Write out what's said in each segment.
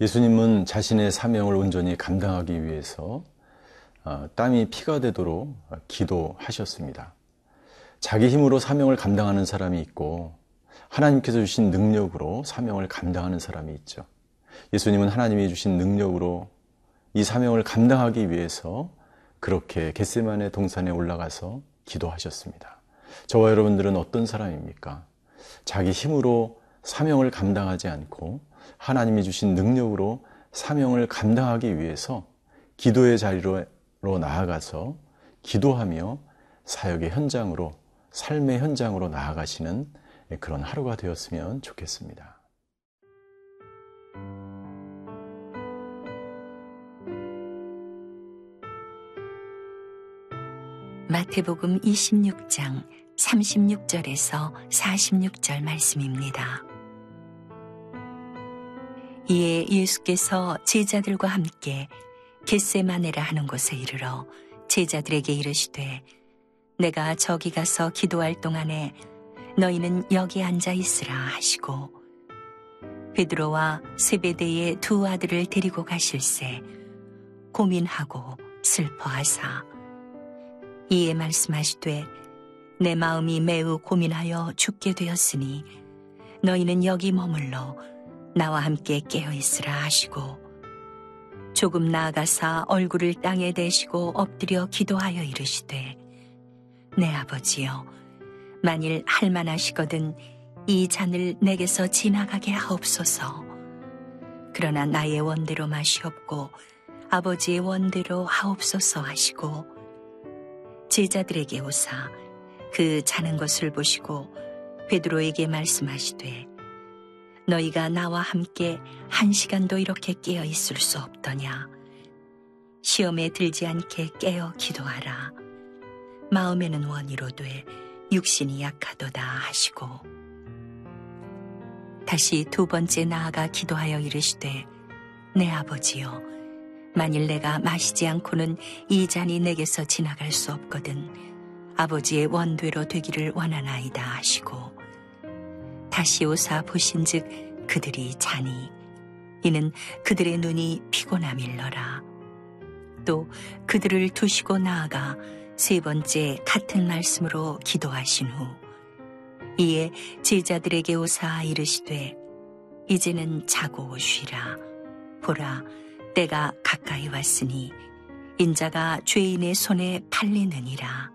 예수님은 자신의 사명을 온전히 감당하기 위해서 어, 땀이 피가 되도록 기도하셨습니다. 자기 힘으로 사명을 감당하는 사람이 있고 하나님께서 주신 능력으로 사명을 감당하는 사람이 있죠. 예수님은 하나님이 주신 능력으로 이 사명을 감당하기 위해서 그렇게 겟세만의 동산에 올라가서 기도하셨습니다. 저와 여러분들은 어떤 사람입니까? 자기 힘으로 사명을 감당하지 않고 하나님이 주신 능력으로 사명을 감당하기 위해서 기도의 자리로 나아가서 기도하며 사역의 현장으로 삶의 현장으로 나아가시는 그런 하루가 되었으면 좋겠습니다. 마태복음 26장 36절에서 46절 말씀입니다. 이에 예수께서 제자들과 함께 겟세마네라 하는 곳에 이르러 제자들에게 이르시되 내가 저기 가서 기도할 동안에 너희는 여기 앉아 있으라 하시고 베드로와 세베대의 두 아들을 데리고 가실새 고민하고 슬퍼하사 이에 말씀하시되 내 마음이 매우 고민하여 죽게 되었으니 너희는 여기 머물러 나와 함께 깨어 있으라 하시고 조금 나아가사 얼굴을 땅에 대시고 엎드려 기도하여 이르시되 내 아버지여 만일 할만하시거든 이 잔을 내게서 지나가게 하옵소서. 그러나 나의 원대로 마시옵고 아버지의 원대로 하옵소서 하시고 제자들에게 오사 그 자는 것을 보시고 베드로에게 말씀하시되 너희가 나와 함께 한 시간도 이렇게 깨어 있을 수 없더냐? 시험에 들지 않게 깨어 기도하라. 마음에는 원이로 돼 육신이 약하도다 하시고. 다시 두 번째 나아가 기도하여 이르시되 내 아버지여 만일 내가 마시지 않고는 이 잔이 내게서 지나갈 수 없거든 아버지의 원대로 되기를 원하나이다 하시고 다시 오사 보신즉 그들이 자니. 이는 그들의 눈이 피곤함일러라. 또 그들을 두시고 나아가 세 번째 같은 말씀으로 기도하신 후 이에 제자들에게 오사 이르시되 이제는 자고 쉬라. 보라 때가 가까이 왔으니 인자가 죄인의 손에 팔리느니라.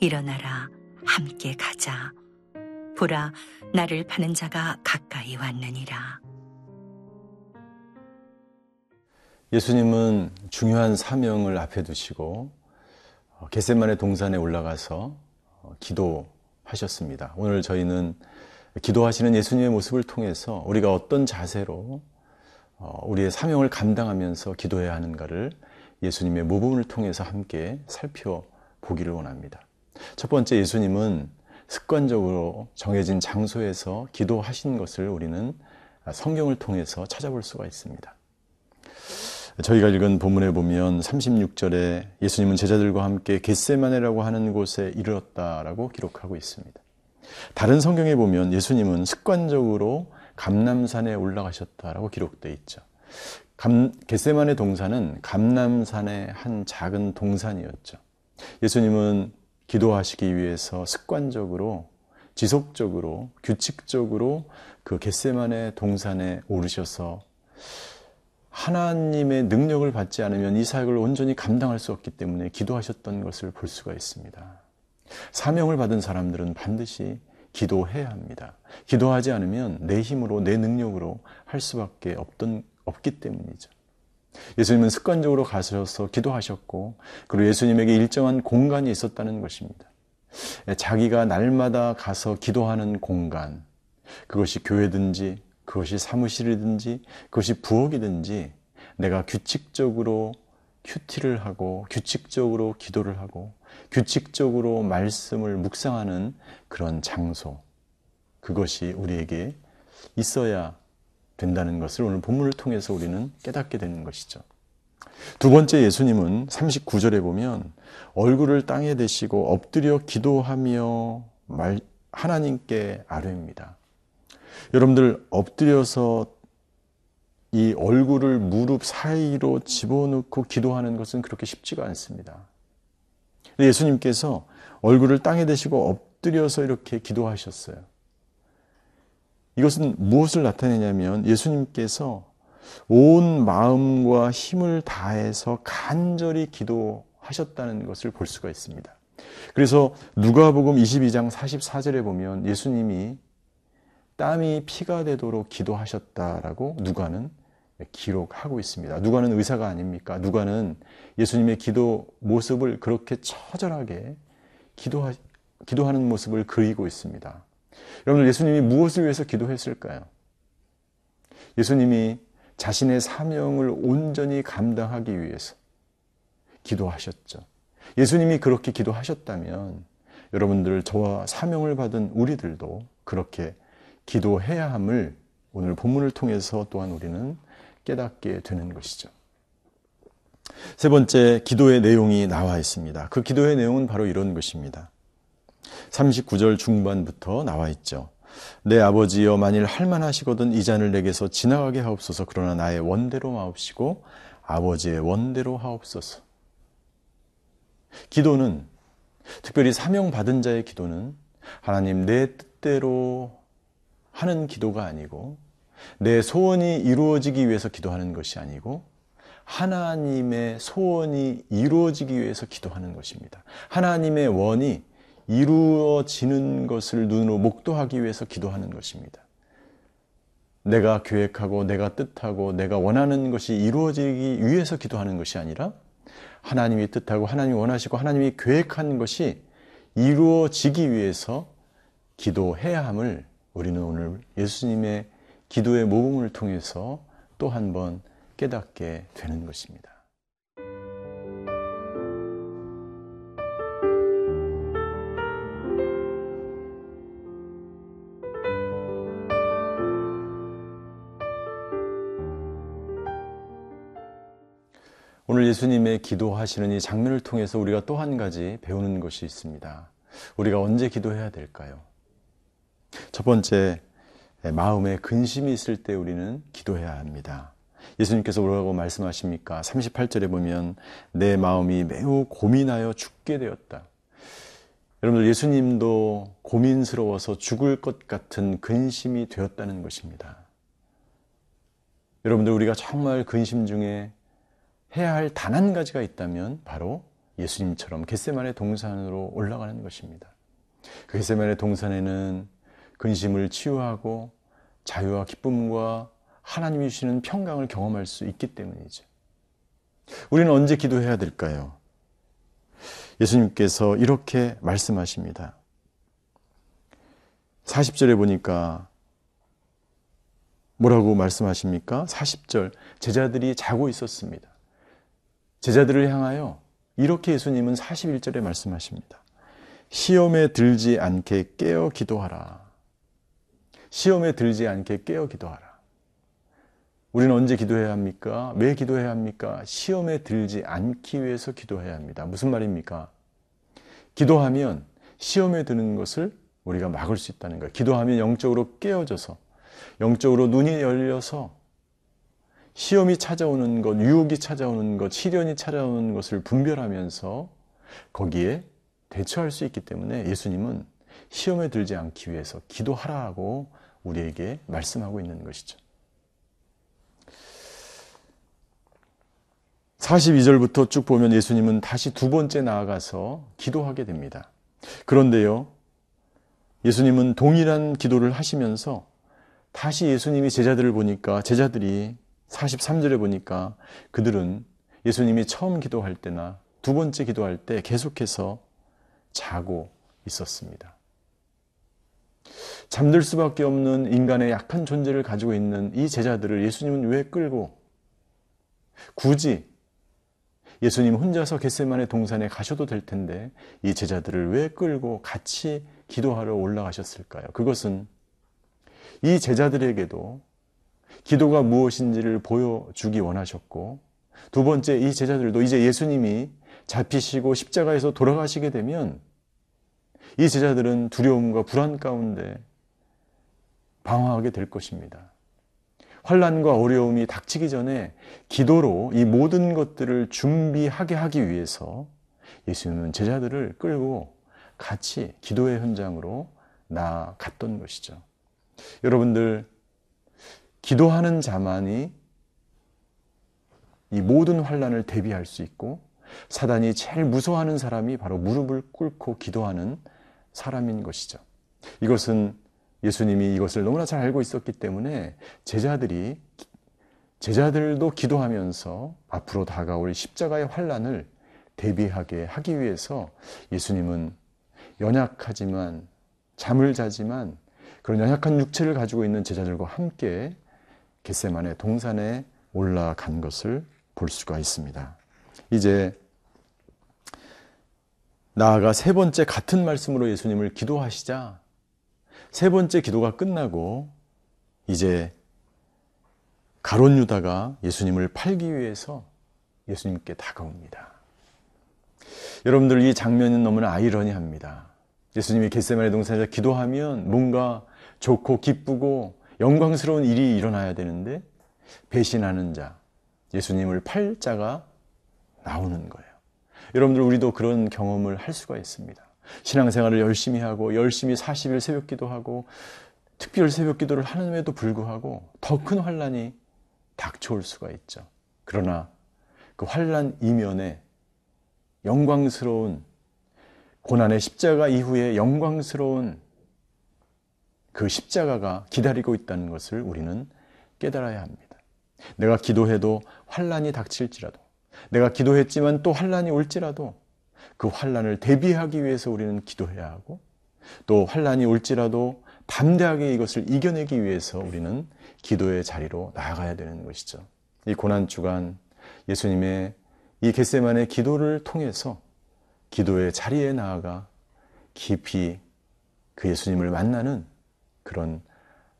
일어나라 함께 가자 보라 나를 파는 자가 가까이 왔느니라 예수님은 중요한 사명을 앞에 두시고 어, 겟세만의 동산에 올라가서 어, 기도하셨습니다. 오늘 저희는 기도하시는 예수님의 모습을 통해서 우리가 어떤 자세로 어, 우리의 사명을 감당하면서 기도해야 하는가를 예수님의 모범을 통해서 함께 살펴보기를 원합니다. 첫 번째 예수님은 습관적으로 정해진 장소에서 기도하신 것을 우리는 성경을 통해서 찾아볼 수가 있습니다. 저희가 읽은 본문에 보면 36절에 예수님은 제자들과 함께 겟세마네라고 하는 곳에 이르렀다라고 기록하고 있습니다. 다른 성경에 보면 예수님은 습관적으로 감남산에 올라가셨다라고 기록되어 있죠. 감, 겟세마네 동산은 감남산의 한 작은 동산이었죠. 예수님은 기도하시기 위해서 습관적으로 지속적으로 규칙적으로 그 겟세마네 동산에 오르셔서 하나님의 능력을 받지 않으면 이 사역을 온전히 감당할 수 없기 때문에 기도하셨던 것을 볼 수가 있습니다. 사명을 받은 사람들은 반드시 기도해야 합니다. 기도하지 않으면 내 힘으로, 내 능력으로 할 수밖에 없던, 없기 때문이죠. 예수님은 습관적으로 가셔서 기도하셨고, 그리고 예수님에게 일정한 공간이 있었다는 것입니다. 자기가 날마다 가서 기도하는 공간, 그것이 교회든지 그것이 사무실이든지 그것이 부엌이든지 내가 규칙적으로 큐티를 하고 규칙적으로 기도를 하고 규칙적으로 말씀을 묵상하는 그런 장소 그것이 우리에게 있어야 된다는 것을 오늘 본문을 통해서 우리는 깨닫게 되는 것이죠. 두 번째 예수님은 39절에 보면 얼굴을 땅에 대시고 엎드려 기도하며 말, 하나님께 아뢰입니다. 여러분들 엎드려서 이 얼굴을 무릎 사이로 집어넣고 기도하는 것은 그렇게 쉽지가 않습니다. 예수님께서 얼굴을 땅에 대시고 엎드려서 이렇게 기도하셨어요. 이것은 무엇을 나타내냐면 예수님께서 온 마음과 힘을 다해서 간절히 기도하셨다는 것을 볼 수가 있습니다. 그래서 누가복음 22장 44절에 보면 예수님이 땀이 피가 되도록 기도하셨다라고 누가는 기록하고 있습니다. 누가는 의사가 아닙니까? 누가는 예수님의 기도 모습을 그렇게 처절하게 기도하, 기도하는 모습을 그리고 있습니다. 여러분 예수님이 무엇을 위해서 기도했을까요? 예수님이 자신의 사명을 온전히 감당하기 위해서 기도하셨죠. 예수님이 그렇게 기도하셨다면 여러분들 저와 사명을 받은 우리들도 그렇게 기도해야 함을 오늘 본문을 통해서 또한 우리는 깨닫게 되는 것이죠. 세 번째 기도의 내용이 나와 있습니다. 그 기도의 내용은 바로 이런 것입니다. 39절 중반부터 나와 있죠. 내 아버지여 만일 할만하시거든 이 잔을 내게서 지나가게 하옵소서 그러나 나의 원대로 마옵시고 아버지의 원대로 하옵소서. 기도는 특별히 사명 받은 자의 기도는 하나님 내 뜻대로 하는 기도가 아니고 내 소원이 이루어지기 위해서 기도하는 것이 아니고 하나님의 소원이 이루어지기 위해서 기도하는 것입니다. 하나님의 원이 이루어지는 것을 눈으로 목도하기 위해서 기도하는 것입니다. 내가 계획하고 내가 뜻하고 내가 원하는 것이 이루어지기 위해서 기도하는 것이 아니라 하나님이 뜻하고 하나님이 원하시고 하나님이 계획한 것이 이루어지기 위해서 기도해야 함을 우리는 오늘 예수님의 기도의 모범을 통해서 또 한 번 깨닫게 되는 것입니다. 오늘 예수님의 기도하시는 이 장면을 통해서 우리가 또 한 가지 배우는 것이 있습니다. 우리가 언제 기도해야 될까요? 첫 번째, 마음에 근심이 있을 때 우리는 기도해야 합니다. 예수님께서 뭐라고 말씀하십니까? 38절에 보면 내 마음이 매우 고민하여 죽게 되었다. 여러분들 예수님도 고민스러워서 죽을 것 같은 근심이 되었다는 것입니다. 여러분들 우리가 정말 근심 중에 해야 할 단 한 가지가 있다면 바로 예수님처럼 겟세만의 동산으로 올라가는 것입니다. 그 겟세만의 동산에는 근심을 치유하고 자유와 기쁨과 하나님이 주시는 평강을 경험할 수 있기 때문이죠. 우리는 언제 기도해야 될까요? 예수님께서 이렇게 말씀하십니다. 40절에 보니까 뭐라고 말씀하십니까? 40절. 제자들이 자고 있었습니다. 제자들을 향하여 이렇게 예수님은 41절에 말씀하십니다. 시험에 들지 않게 깨어 기도하라. 시험에 들지 않게 깨어 기도하라. 우리는 언제 기도해야 합니까? 왜 기도해야 합니까? 시험에 들지 않기 위해서 기도해야 합니다. 무슨 말입니까? 기도하면 시험에 드는 것을 우리가 막을 수 있다는 거예요. 기도하면 영적으로 깨어져서, 영적으로 눈이 열려서 시험이 찾아오는 것, 유혹이 찾아오는 것, 시련이 찾아오는 것을 분별하면서 거기에 대처할 수 있기 때문에 예수님은 시험에 들지 않기 위해서 기도하라고 우리에게 말씀하고 있는 것이죠. 42절부터 쭉 보면 예수님은 다시 두 번째 나아가서 기도하게 됩니다. 그런데요, 예수님은 동일한 기도를 하시면서 다시 예수님이 제자들을 보니까 제자들이 43절에 보니까 그들은 예수님이 처음 기도할 때나 두 번째 기도할 때 계속해서 자고 있었습니다. 잠들 수밖에 없는 인간의 약한 존재를 가지고 있는 이 제자들을 예수님은 왜 끌고 굳이 예수님 혼자서 겟세만의 동산에 가셔도 될 텐데 이 제자들을 왜 끌고 같이 기도하러 올라가셨을까요? 그것은 이 제자들에게도 기도가 무엇인지를 보여주기 원하셨고 두 번째 이 제자들도 이제 예수님이 잡히시고 십자가에서 돌아가시게 되면 이 제자들은 두려움과 불안 가운데 방황하게 될 것입니다. 환란과 어려움이 닥치기 전에 기도로 이 모든 것들을 준비하게 하기 위해서 예수님은 제자들을 끌고 같이 기도의 현장으로 나갔던 것이죠. 여러분들 기도하는 자만이 이 모든 환란을 대비할 수 있고 사단이 제일 무서워하는 사람이 바로 무릎을 꿇고 기도하는 사람인 것이죠. 이것은 예수님이 이것을 너무나 잘 알고 있었기 때문에 제자들이 제자들도 기도하면서 앞으로 다가올 십자가의 환란을 대비하게 하기 위해서 예수님은 연약하지만 잠을 자지만 그런 연약한 육체를 가지고 있는 제자들과 함께 겟세만의 동산에 올라간 것을 볼 수가 있습니다. 이제 나아가 세 번째 같은 말씀으로 예수님을 기도하시자 세 번째 기도가 끝나고 이제 가론 유다가 예수님을 팔기 위해서 예수님께 다가옵니다. 여러분들 이 장면은 너무나 아이러니합니다. 예수님이 겟세마네 동산에서 기도하면 뭔가 좋고 기쁘고 영광스러운 일이 일어나야 되는데 배신하는 자, 예수님을 팔 자가 나오는 거예요. 여러분들 우리도 그런 경험을 할 수가 있습니다. 신앙생활을 열심히 하고 열심히 40일 새벽 기도 하고 특별 새벽 기도를 하는데도 불구하고 더 큰 환란이 닥쳐올 수가 있죠. 그러나 그 환란 이면에 영광스러운 고난의 십자가 이후에 영광스러운 그 십자가가 기다리고 있다는 것을 우리는 깨달아야 합니다. 내가 기도해도 환란이 닥칠지라도 내가 기도했지만 또 환란이 올지라도 그 환란을 대비하기 위해서 우리는 기도해야 하고 또 환란이 올지라도 담대하게 이것을 이겨내기 위해서 우리는 기도의 자리로 나아가야 되는 것이죠. 이 고난 주간 예수님의 이 겟세만의 기도를 통해서 기도의 자리에 나아가 깊이 그 예수님을 만나는 그런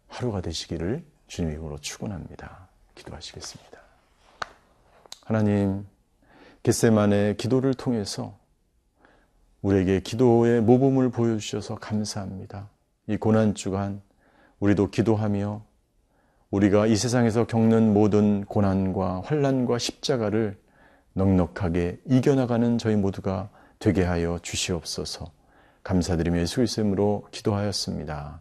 하루가 되시기를 주님 이름으로 축원합니다. 기도하시겠습니다. 하나님, 겟세만의 기도를 통해서 우리에게 기도의 모범을 보여주셔서 감사합니다. 이 고난 주간 우리도 기도하며 우리가 이 세상에서 겪는 모든 고난과 환란과 십자가를 넉넉하게 이겨나가는 저희 모두가 되게 하여 주시옵소서. 감사드리며 예수 그리스도로 기도하였습니다.